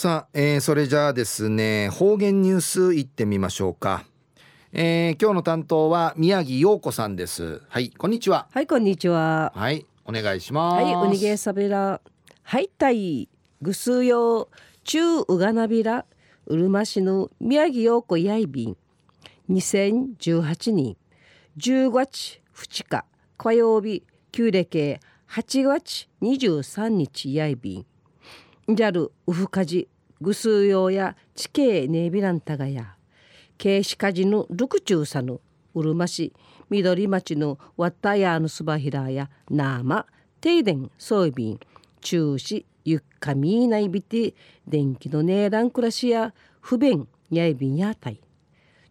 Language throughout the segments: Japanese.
さあ、えー、それじゃあですね方言ニュースいってみましょうか、えー、今日の担当は宮城陽子さんです。はいこんにちは。はいこんにちは。はいお願いします。はいおにげさびらはいたい。ぐすよ中うがなびら。うるま市の宮城陽子やいびん。2018年10月2日火曜日旧暦8月23日やいびん JAL ウフカジグスーヨーや地形ネービランタガヤケシカジのルクチューサヌうるま市緑町のワッタヤーのスバヒラーやナーマ停電ソイビン中止ゆっかみーないびて電気のネーラン暮らしや不便やいびんやたい。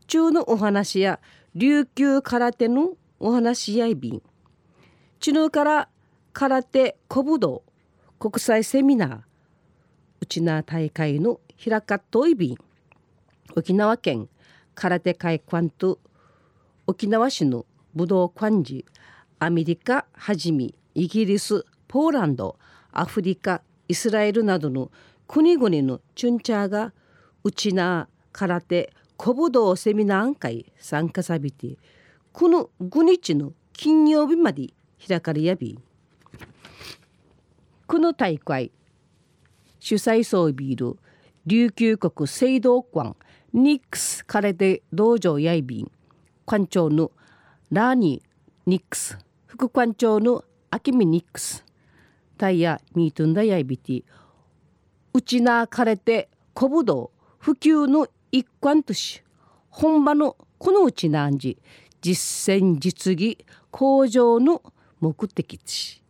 中のお話や琉球空手のお話やいびん。地ぬから空手古武道国際セミナーうちな大会の開かといび沖縄県空手会館と沖縄市の武道館寺アメリカはじめイギリスポーランドアフリカイスラエルなどの国々のチュンチャーがうちな空手古武道セミナー会参加さびてこの5日の金曜日まで開かれやびこの大会主催層ビール琉球国聖堂館ニックスカレデ道場やいびん館長のラーニーニックス副館長のアキミニックスタイヤミートンダやいびてうちなかれて古武道普及の一環とし本場のこのうちなんじ実践実技向上の目的地。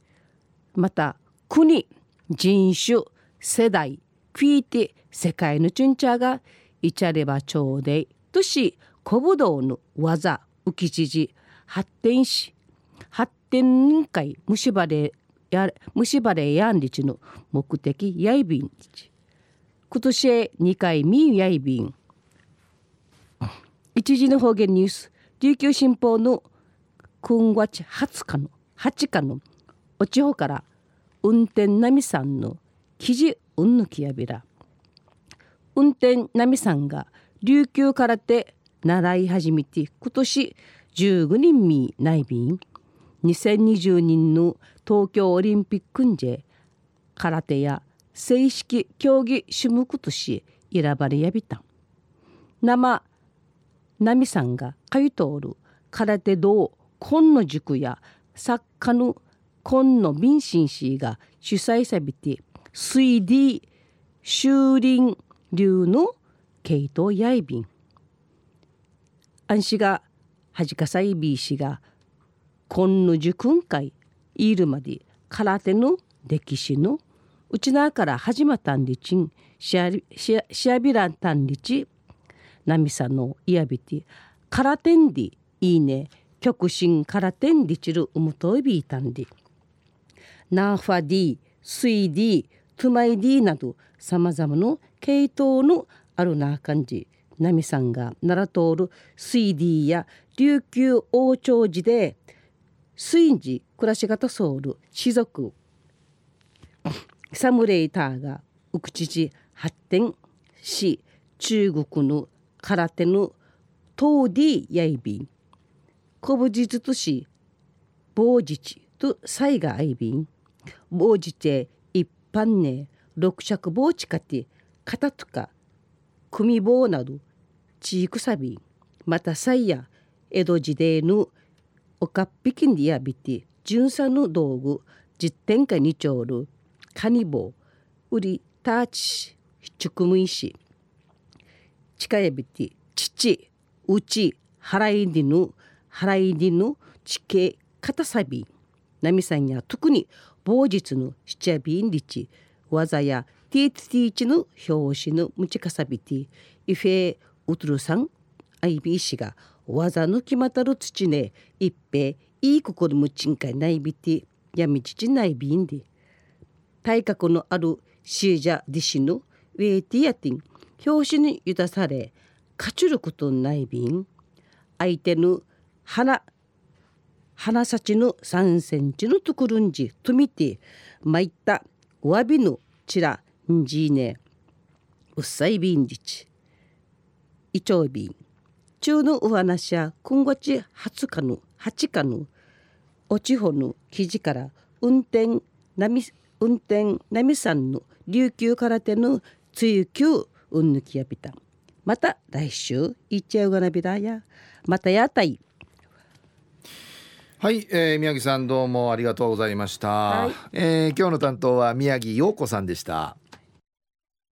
また国人種世代クイテ世界のチュンチャーがイチャレバ朝でとし古武道の技浮き縮発展し発展会虫歯でや虫歯でやんりちの目的やいびん今年2回みやいびん一時の方言ニュース琉球新報の今月20日の8日のお地方から運転なみさんの記事うんぬきやびら。運転なみさんが琉球空手習い始めて今年15人み内便2020年の東京オリンピックんじ空手や正式競技種目とし選ばれやびた生奈美さんが通い通る空手道今野塾や作家の今野民進氏が主催さびて水利修林流の系統やいびん安氏がはじかさいびいしが今野塾会いるまで空手の歴史のうちなから始まったんりちん。しゃしゃびらん。たんりちなみさのいやびて空手んでいいね。極真空手んりちるうむといびいたんで。ナーファディスイディトゥマイディなどさまざまの系統のあるな感じナミさんが奈良通る水ディや琉球王朝時で水寺暮らし方ソウル士族サムレイターがウクチチ発展し中国の空手の東ディヤイビン古武術とし棒術と災害アイビン棒術一般ね六尺棒ちかて肩とか組棒などちいくさびまたさいや江戸時代のおかっぴきんでやびて巡査の道具実店下にちょるカニ棒売りターチチュクムイシ近やびて父うち払いでぬ払いでぬ地形片さびなみさんや特に某日の七夜びんりち技やティーティーチの表紙のむちかさびてイフェウトルさんアイビー氏が技の決またる土ね一平いい心むちんかいないびてやみちちないびんで体格のあるシージャディシのウェイティアティン表紙にゆだされ勝ちることないびん。相手の花花幸の3センチのところんじとみてまいったわびのちらんじね。うっさいびんりち。いちょうびん。中のお話や今月20日の8日のおちほの記事から運転なみ運転なみさんの琉球空手の追求うんぬきやびた。また来週いっちゃうがなびらや。またやたいはい、えー、宮城さんどうもありがとうございました、はい、えー、今日の担当は宮城陽子さんでした